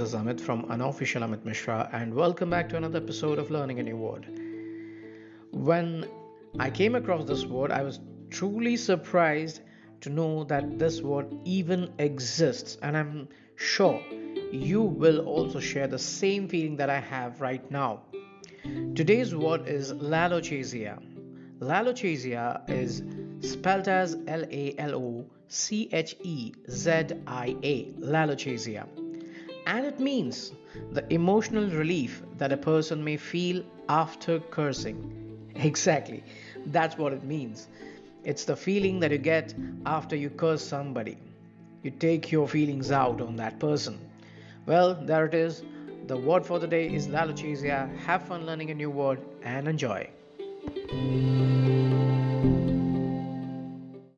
is Amit from Unofficial Amit Mishra, and welcome back to another episode of Learning a New Word. When I came across this word, I was truly surprised to know that this word even exists, and I'm sure you will also share the same feeling that I have right now. Today's word is lalochezia. Lalochezia is spelled as L A L O C H E Z I A, lalochezia. And it means the emotional relief that a person may feel after cursing. Exactly, that's what it means. It's the feeling that you get after you curse somebody. You take your feelings out on that person. Well, there it is. The word for the day is lalochezia. Have fun learning a new word and enjoy.